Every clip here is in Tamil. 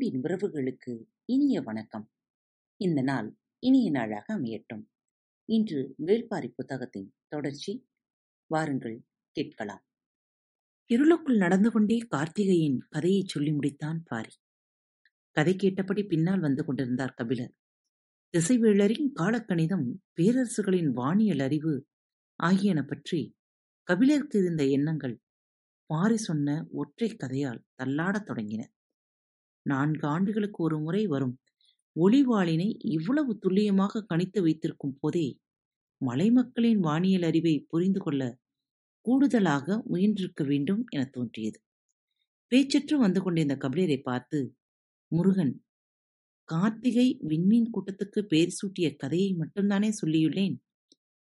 அன்பின் உறவுகளுக்கு இனிய வணக்கம். இந்த நாள் இனிய நாளாக அமையட்டும். இன்று வேள்பாரி புத்தகத்தின் தொடர்ச்சி வாருங்கள் கேட்கலாம். இருளுக்குள் நடந்து கொண்டே கார்த்திகையின் கதையை சொல்லி முடித்தான் பாரி. கதை கேட்டபடி பின்னால் வந்து கொண்டிருந்தார் கபிலர். திசைவேளரின் காலக்கணிதம் பேரரசுகளின் வானியல் அறிவு ஆகியன பற்றி கபிலருக்கு இருந்த எண்ணங்கள் பாரி சொன்ன ஒற்றை கதையால் தள்ளாடத் தொடங்கின. நான்கு ஆண்டுகளுக்கு ஒரு முறை வரும். ஒளிவாளினை இவ்வளவு துல்லியமாக கணித்து வைத்திருக்கும் போதே மலை மக்களின் வானியல் அறிவை புரிந்து கொள்ள கூடுதலாக முயன்றிருக்க வேண்டும் என தோன்றியது. பேச்சற்று வந்து கொண்டிருந்த கபிலரை பார்த்து முருகன் கார்த்திகை விண்மீன் கூட்டத்துக்கு பேர் சூட்டிய கதையை மட்டும்தானே சொல்லியுள்ளேன்.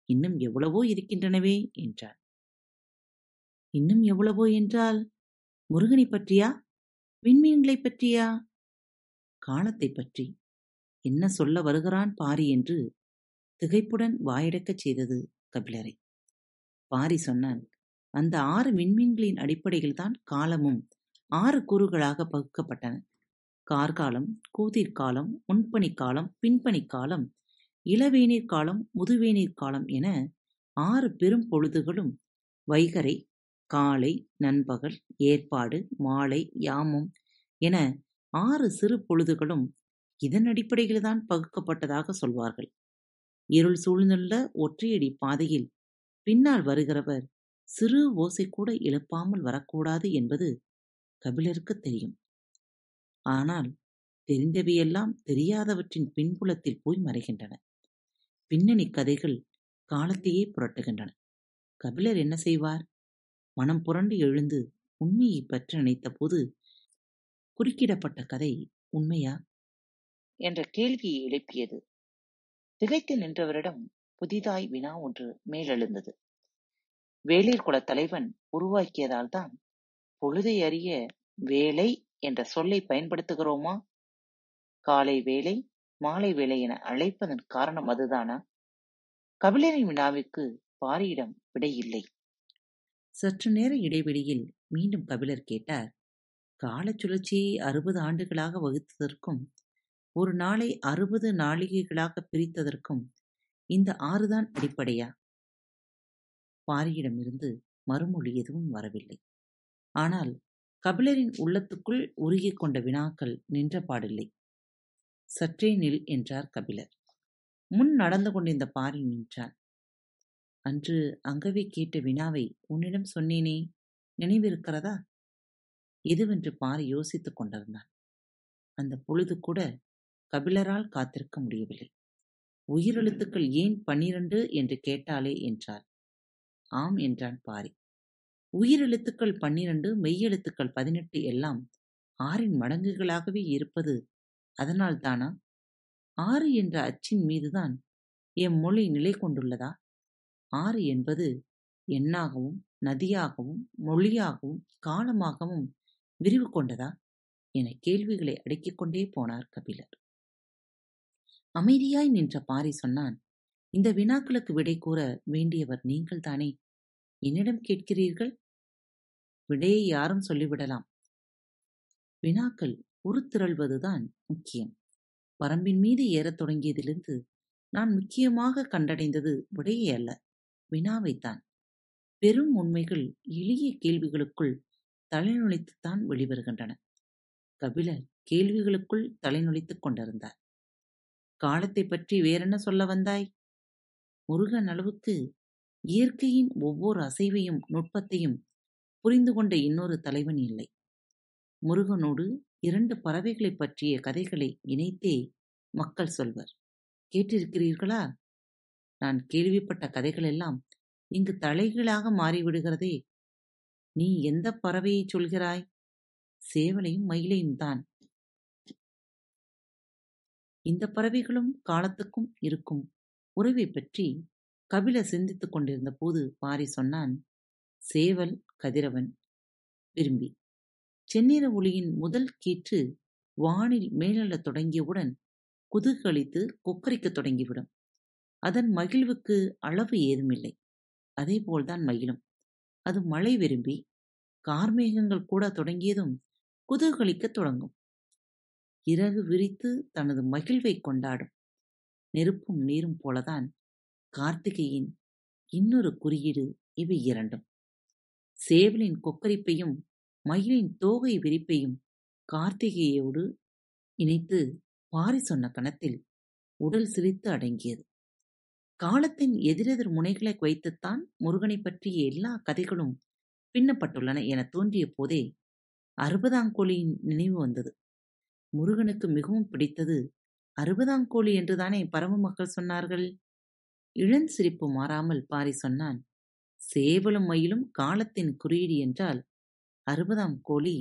இன்னும் எவ்வளவோ இருக்கின்றனவே என்றார். இன்னும் எவ்வளவோ என்றால் முருகனை பற்றியா? விண்மீன்களைப் பற்றியா? காலத்தைப் பற்றி. என்ன சொல்ல வருகிறான் பாரி என்று திகைப்புடன் வாயடக்கச் செய்தது கபிலரை. பாரி சொன்னான் அந்த ஆறு விண்மீன்களின் அடிப்படையில் தான் காலமும் ஆறு கூறுகளாக பகுக்கப்பட்டன. கார்காலம் கூதிர்காலம் முன்பனிக்காலம் பின்பனிக்காலம் இளவேநீர் காலம் முதுவேநீர் காலம் என ஆறு பெரும் பொழுதுகளும் வைகரை காலை நண்பகல் ஏற்பாடு மாலை யாமம் என ஆறு சிறு பொழுதுகளும் இதன் அடிப்படையில்தான் பகுக்கப்பட்டதாக சொல்வார்கள். இருள் சூழ்ந்துள்ள ஒற்றையடி பாதையில் பின்னால் வருகிறவர் சிறு ஓசை கூட எழுப்பாமல் வரக்கூடாது என்பது கபிலருக்கு தெரியும். ஆனால் தெரிந்தவையெல்லாம் தெரியாதவற்றின் பின்புலத்தில் போய் மறைகின்றன. பின்னணி கதைகள் காலத்தையே புரட்டுகின்றன. கபிலர் என்ன செய்வார்? மனம் புரண்டு எழுந்து உண்மையைப் பற்றி நினைத்த போது குறுக்கிடப்பட்ட கதை உண்மையா? என்ற கேள்வியை எழுப்பியது. திகைத்து நின்றவரிடம் புதிதாய் வினா ஒன்று மேலெழுந்தது. வேளிர் குல தலைவன் உருவாக்கியதால் தான் பொழுதை அறிய வேலை என்ற சொல்லை பயன்படுத்துகிறோமா? காலை வேலை மாலை வேலை என அழைப்பதன் காரணம் அதுதானா? கபிலரின் வினாவிற்கு பாரியிடம் விடையில்லை. சற்று நேர இடைவெளியில் மீண்டும் கபிலர் கேட்டார் காலச் சுழற்சியை அறுபது ஆண்டுகளாக வகுத்ததற்கும் ஒரு நாளை அறுபது நாளிகைகளாக பிரித்ததற்கும் இந்த ஆறுதான் அடிப்படையா? பாரியிடமிருந்து மறுமொழி எதுவும் வரவில்லை. ஆனால் கபிலரின் உள்ளத்துக்குள் உருகிக் கொண்ட வினாக்கள் நின்ற பாடில்லை. சற்றே நில் என்றார் கபிலர். முன் நடந்து கொண்டிருந்த பாரி நின்றான். அன்று அங்கவே கேட்ட வினாவை உன்னிடம் சொன்னேனே நினைவிருக்கிறதா? எதுவென்று பாரி யோசித்துக் கொண்டிருந்தான். அந்த பொழுது கூட கபிலரால் காத்திருக்க முடியவில்லை. உயிரெழுத்துக்கள் ஏன் பன்னிரண்டு என்று கேட்டாலே என்றார். ஆம் என்றான் பாரி. உயிரெழுத்துக்கள் பன்னிரண்டு மெய்யெழுத்துக்கள் பதினெட்டு எல்லாம் ஆறின் மடங்குகளாகவே இருப்பது அதனால் தானா? ஆறு என்ற அச்சின் மீதுதான் எம் மொழி நிலை கொண்டுள்ளதா ஆறு என்பது எண்ணாகவும் நதியாகவும் மொழியாகவும் காலமாகவும் விரிவு கொண்டதா என கேள்விகளை அடுக்கிக் கொண்டே போனார் கபிலர். அமைதியாய் நின்ற பாரி சொன்னான் இந்த வினாக்களுக்கு விடை கூற வேண்டியவர் நீங்கள் தானே? என்னிடம் கேட்கிறீர்கள்? விடையை யாரும் சொல்லிவிடலாம். வினாக்கள் உருத்திரள்வதுதான் முக்கியம். வரம்பின் மீது ஏறத் தொடங்கியதிலிருந்து நான் முக்கியமாக கண்டடைந்தது விடையே அல்ல. வினாவைத்தான். பெரும் உண்மைகள் எளிய கேள்விகளுக்குள் தலைநுழைத்துத்தான் வெளிவருகின்றன. கபிலர் கேள்விகளுக்குள் தலைநுழைத்துக் கொண்டிருந்தார். காலத்தை பற்றி வேறென்ன சொல்ல வந்தாய்? முருகன் அளவுக்கு இயற்கையின் ஒவ்வொரு அசைவையும் நுட்பத்தையும் புரிந்து கொண்ட இன்னொரு தலைவன் இல்லை. முருகனோடு இரண்டு பறவைகளைப் பற்றிய கதைகளை இணைத்தே மக்கள் சொல்வர். கேட்டிருக்கிறீர்களா? நான் கேள்விப்பட்ட கதைகளெல்லாம் இங்கு தலைகீழாக மாறிவிடுகிறதே. நீ எந்த பறவையை சொல்கிறாய்? சேவலையும் மயிலையும் தான். இந்த பறவைகளும் காலத்துக்கும் இருக்கும். உறவை பற்றி கபில சிந்தித்துக் கொண்டிருந்த போது பாரி சொன்னான் சேவல் கதிரவன். விரும்பி. செந்நிற ஒளியின் முதல் கீற்று வானில் மேலெழத் தொடங்கியவுடன் குதுகளித்து கொக்கரிக்கத் தொடங்கிவிடும். அதன் மகிழ்வுக்கு அளவு ஏதுமில்லை அதேபோல்தான் மயிலும். அது மழை விரும்பி கார்மேகங்கள் கூட தொடங்கியதும் குதூகலிக்கத் தொடங்கும். இறகு விரித்து தனது மகிழ்வைக் கொண்டாடும். நெருப்பும் நீரும் போலதான் கார்த்திகையின் இன்னொரு குறியீடு இவை இரண்டும். சேவலின் கொக்கரிப்பையும் மயிலின் தோகை விரிப்பையும் கார்த்திகையோடு இணைத்து பாரி சொன்ன கணத்தில் உடல் சிரித்து அடங்கியது. காலத்தின் எதிரெதிர் முனைகளை வைத்துத்தான் முருகனைப் பற்றிய எல்லா கதைகளும் பின்னப்பட்டுள்ளன என தோன்றிய போதே அறுபதாங்கோழியின் நினைவு வந்தது. முருகனுக்கு மிகவும் பிடித்தது அறுபதாங்கோழி என்றுதானே பரம மக்கள் சொன்னார்கள்? இளன் சிரிப்பு மாறாமல் பாரி சொன்னான் சேவலும் மயிலும் காலத்தின் குறியீடு என்றால் அறுபதாம் கோழி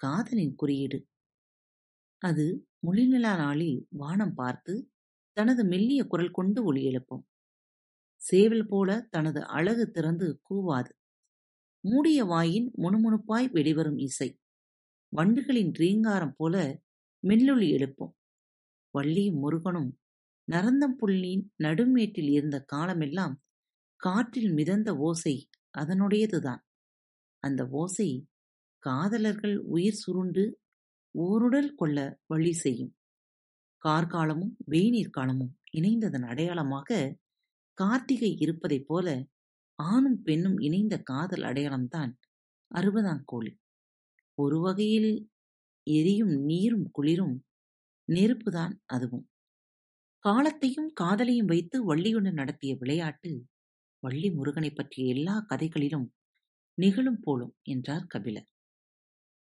காதலின் குறியீடு. அது முழிநிலா நாளில் வானம் பார்த்து தனது மெல்லிய குரல் கொண்டு ஒளி எழுப்பும். சேவல் போல தனது அழகு திறந்து கூவாது. மூடிய வாயின் முணுமுணுப்பாய் வெளிவரும் இசை. வண்டுகளின் ரீங்காரம் போல மெல்லொளி எழுப்பும். வள்ளியும் முருகனும் நரந்தம்புள்ளின் நடுமேட்டில் இருந்த காலமெல்லாம் காற்றில் மிதந்த ஓசை அதனுடையதுதான். அந்த ஓசை காதலர்கள் உயிர் சுருண்டு ஓருடல் கொள்ள வழி செய்யும். கார்காலமும் வெய்நீர் காலமும் இணைந்ததன் அடையாளமாக கார்த்திகை இருப்பதைப் போல ஆணும் பெண்ணும் இணைந்த காதல் அடையாளம்தான் அறுபதாம் கோழி. ஒரு வகையில் எரியும் நீரும் குளிரும் நெருப்புதான் அதுவும். காலத்தையும் காதலையும் வைத்து வள்ளியுடன் நடத்திய விளையாட்டு வள்ளி முருகனை பற்றிய எல்லா கதைகளிலும் நிகழும் போலும் என்றார் கபிலர்.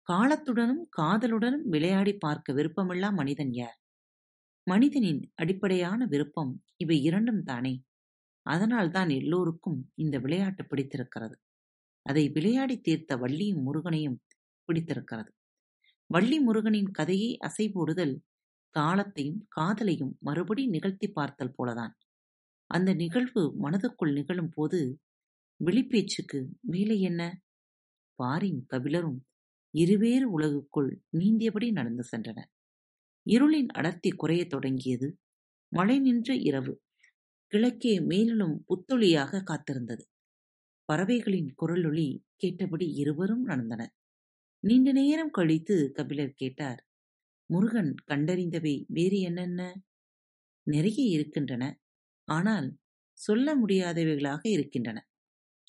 காலத்துடனும் காதலுடனும் விளையாடி பார்க்க விருப்பமில்லா மனிதன் யார்? மனிதனின் அடிப்படையான விருப்பம் இவை இரண்டும் தானே? அதனால்தான் எல்லோருக்கும் இந்த விளையாட்டு பிடித்திருக்கிறது. அதை விளையாடி தீர்த்த வள்ளியும் முருகனையும் பிடித்திருக்கிறது. வள்ளி முருகனின் கதையை அசைபோடுதல் காலத்தையும் காதலையும் மறுபடி நிகழ்த்தி பார்த்தல் போலதான். அந்த நிகழ்வு மனதுக்குள் நிகழும் போது வெளிப்பேச்சுக்கு மேலே என்ன? பாரியும் கபிலரும் இருவேறு உலகுக்குள் நீந்தியபடி நடந்து சென்றனர். இருளின் அடர்த்தி குறையத் தொடங்கியது மழை நின்ற இரவு. கிழக்கே மேலும் புத்தொளியாக காத்திருந்தது. பறவைகளின் குரலொளி கேட்டபடி இருவரும் நடந்தனர். நீண்ட நேரம் கழித்து கபிலர் கேட்டார் முருகன் கண்டறிந்தவை வேறு என்னென்ன? நிறைய இருக்கின்றன. ஆனால் சொல்ல முடியாதவைகளாக இருக்கின்றன.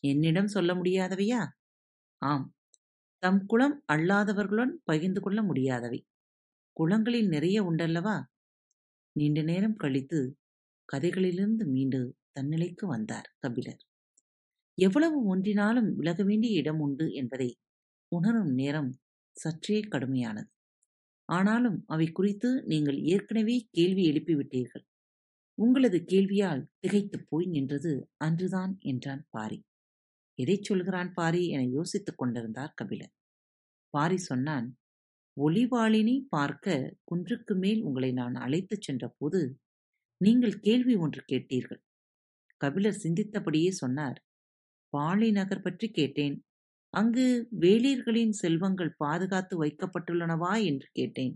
என்னிடம் சொல்ல முடியாதவையா? ஆம். தம் குலம் அல்லாதவர்களுடன் பகிர்ந்து கொள்ள முடியாதவை. குளங்களில் நிறைய உண்டல்லவா? நீண்ட நேரம் கழித்து கதைகளிலிருந்து மீண்டு தன்னிலைக்கு வந்தார் கபிலர். எவ்வளவு ஒன்றினாலும் விலக வேண்டிய இடம் உண்டு என்பதை உணரும் நேரம் சற்றே கடுமையானது. ஆனாலும் அவை குறித்து நீங்கள் ஏற்கனவே கேள்வி எழுப்பிவிட்டீர்கள். உங்களது கேள்வியால் திகைத்துப் போய் நின்றது அன்றுதான் என்றான் பாரி. எதைச் சொல்கிறான் பாரி என யோசித்துக் கொண்டிருந்தார் கபிலர். பாரி சொன்னான் ஒளிவாளினை பார்க்க குன்றுக்கு மேல் உங்களை நான் அழைத்துச் சென்றபோது நீங்கள் கேள்வி ஒன்று கேட்டீர்கள். கபிலர் சிந்தித்தபடியே சொன்னார் பாலை நகர் பற்றி கேட்டேன். அங்கு வேளிர்களின் செல்வங்கள் பாதுகாத்து வைக்கப்பட்டுள்ளனவா? என்று கேட்டேன்.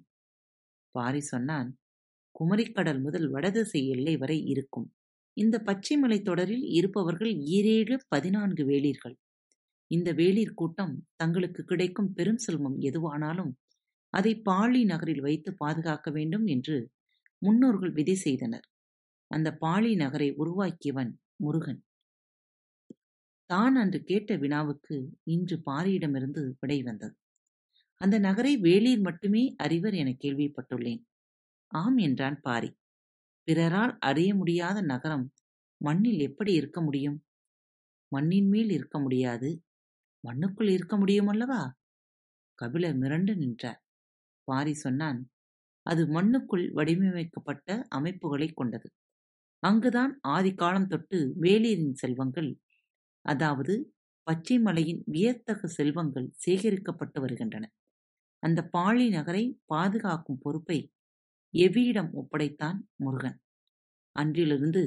பாரி சொன்னான் குமரிக்கடல் முதல் வடதிசை எல்லை வரை இருக்கும். இந்த பச்சை மலை தொடரில் இருப்பவர்கள் ஈரேழு பதினான்கு வேளிர்கள். இந்த வேளிர் கூட்டம் தங்களுக்கு கிடைக்கும் பெரும் செல்வம் எதுவானாலும் அதை பாலி நகரில் வைத்து பாதுகாக்க வேண்டும் என்று முன்னோர்கள் விதி செய்தனர். அந்த பாலி நகரை உருவாக்கியவன் முருகன். தான் அன்று கேட்ட வினாவுக்கு இன்று பாரியிடமிருந்து விடை வந்தது. அந்த நகரை வேளிர் மட்டுமே அறிவர் என கேள்விப்பட்டுள்ளேன். ஆம் என்றான் பாரி. பிறரால் அறிய முடியாத நகரம் மண்ணில் எப்படி இருக்க முடியும்? மண்ணின் மேல் இருக்க முடியாது. மண்ணுக்குள் இருக்க முடியுமல்லவா கபிலர் மிரண்டு நின்றார். பாரி சொன்னான் அது மண்ணுக்குள் வடிவமைக்கப்பட்ட அமைப்புகளை கொண்டது. அங்குதான் ஆதி காலம் தொட்டு வேலியரின் செல்வங்கள் அதாவது பச்சை மலையின் வியத்தகு செல்வங்கள் சேகரிக்கப்பட்டு வருகின்றன. அந்த பாழி நகரை பாதுகாக்கும் பொறுப்பை எவ்வியிடம் ஒப்படைத்தான் முருகன். அன்றிலிருந்து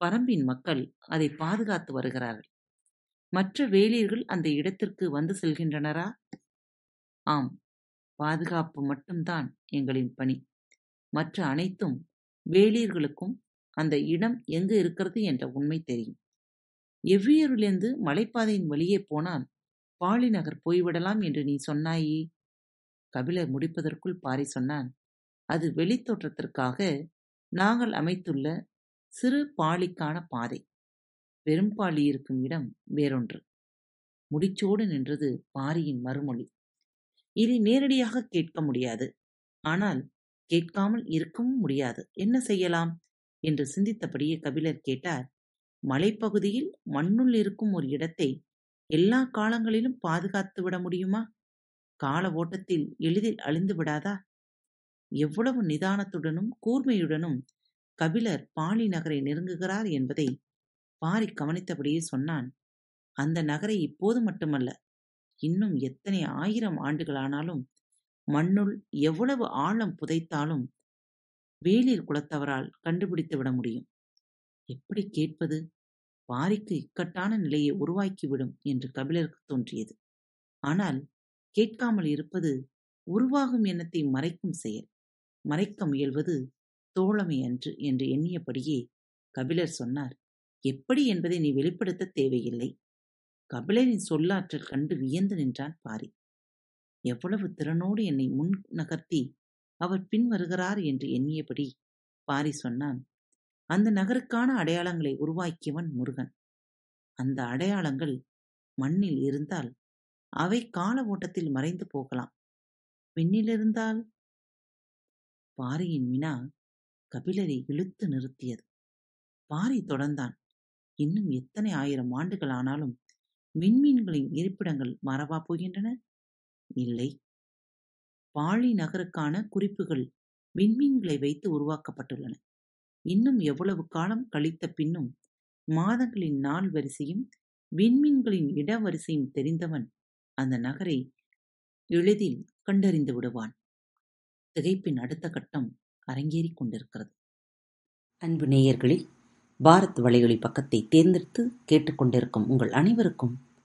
பரம்பின் மக்கள் அதை பாதுகாத்து வருகிறார்கள். மற்ற வேலியர்கள் அந்த இடத்திற்கு வந்து செல்கின்றனரா? ஆம் பாதுகாப்பு மட்டும்தான் எங்களின் பணி. மற்ற அனைத்தும் வேலியர்களுக்கும் அந்த இடம் எங்கு இருக்கிறது என்ற உண்மை தெரியும். எவ்வியூரிலிருந்து மலைப்பாதையின் வழியே போனால் பாலி நகர் போய்விடலாம் என்று நீ சொன்னாயே? கபிலர் முடிப்பதற்குள் பாரி சொன்னான். அது வெளித்தோற்றத்திற்காக நாங்கள் அமைத்துள்ள சிறு பாலிக்கான பாதை. பெரும்பாலி இருக்கும் இடம் வேறொன்று. முடிச்சோடு நின்றது பாரியின் மறுமொழி. இதை நேரடியாக கேட்க முடியாது. ஆனால் கேட்காமல் இருக்கவும் முடியாது. என்ன செய்யலாம்? என்று சிந்தித்தபடியே கபிலர் கேட்டார். மலைப்பகுதியில் மண்ணுள் இருக்கும் ஒரு இடத்தை எல்லா காலங்களிலும் பாதுகாத்து விட முடியுமா? கால ஓட்டத்தில் எளிதில் அழிந்து விடாதா? எவ்வளவு நிதானத்துடனும் கூர்மையுடனும் கபிலர் பாலி நகரை நெருங்குகிறார் என்பதை பாரி கவனித்தபடியே சொன்னான். அந்த நகரை இப்போது மட்டுமல்ல இன்னும் எத்தனை ஆயிரம் ஆண்டுகளானாலும் மண்ணுள் எவ்வளவு ஆழம் புதைத்தாலும் வேலிர் குலத்தவரால் கண்டுபிடித்து விட முடியும். எப்படி கேட்பது? பாரிக்கு இக்கட்டான நிலையை உருவாக்கிவிடும் என்று கபிலருக்கு தோன்றியது. ஆனால் கேட்காமல் இருப்பது உருவாகும் எண்ணத்தை மறைக்கும் செயல். மறைக்க முயல்வது தோழமை அன்று என்று எண்ணியபடியே கபிலர் சொன்னார் எப்படி என்பதை நீ வெளிப்படுத்த தேவையில்லை. கபிலரின் சொல்லாற்றல் கண்டு வியந்து நின்றான் பாரி. எவ்வளவு திறனோடு என்னை முன் நகர்த்தி அவர் பின் வருகிறார் என்று எண்ணியபடி பாரி சொன்னான். அந்த நகருக்கான அடையாளங்களை உருவாக்கியவன் முருகன். அந்த அடையாளங்கள் மண்ணில் இருந்தால் அவை கால ஓட்டத்தில் மறைந்து போகலாம். விண்ணிலிருந்தால் பாரியின் வினா கபிலரை இழுத்து நிறுத்தியது. பாரி தொடர்ந்தான். இன்னும் எத்தனை ஆயிரம் ஆண்டுகள் ஆனாலும் விண்மீன்களின் இருப்பிடங்கள் மறவா போகின்றன? இல்லை. பாழி நகருக்கான குறிப்புகள் விண்மீன்களை வைத்து உருவாக்கப்பட்டுள்ளன. இன்னும் எவ்வளவு காலம் கழித்த பின்னும் மாதங்களின் நாள் வரிசையும் விண்மீன்களின் இட வரிசையும் தெரிந்தவன் அந்த நகரை எளிதில் கண்டறிந்து விடுவான். திகைப்பின் அடுத்த கட்டம் அரங்கேறிக் கொண்டிருக்கிறது. அன்பு நேயர்களில் பாரத் வலையொலி பக்கத்தை தேர்ந்தெடுத்து கேட்டுக்கொண்டிருக்கும் உங்கள் அனைவருக்கும்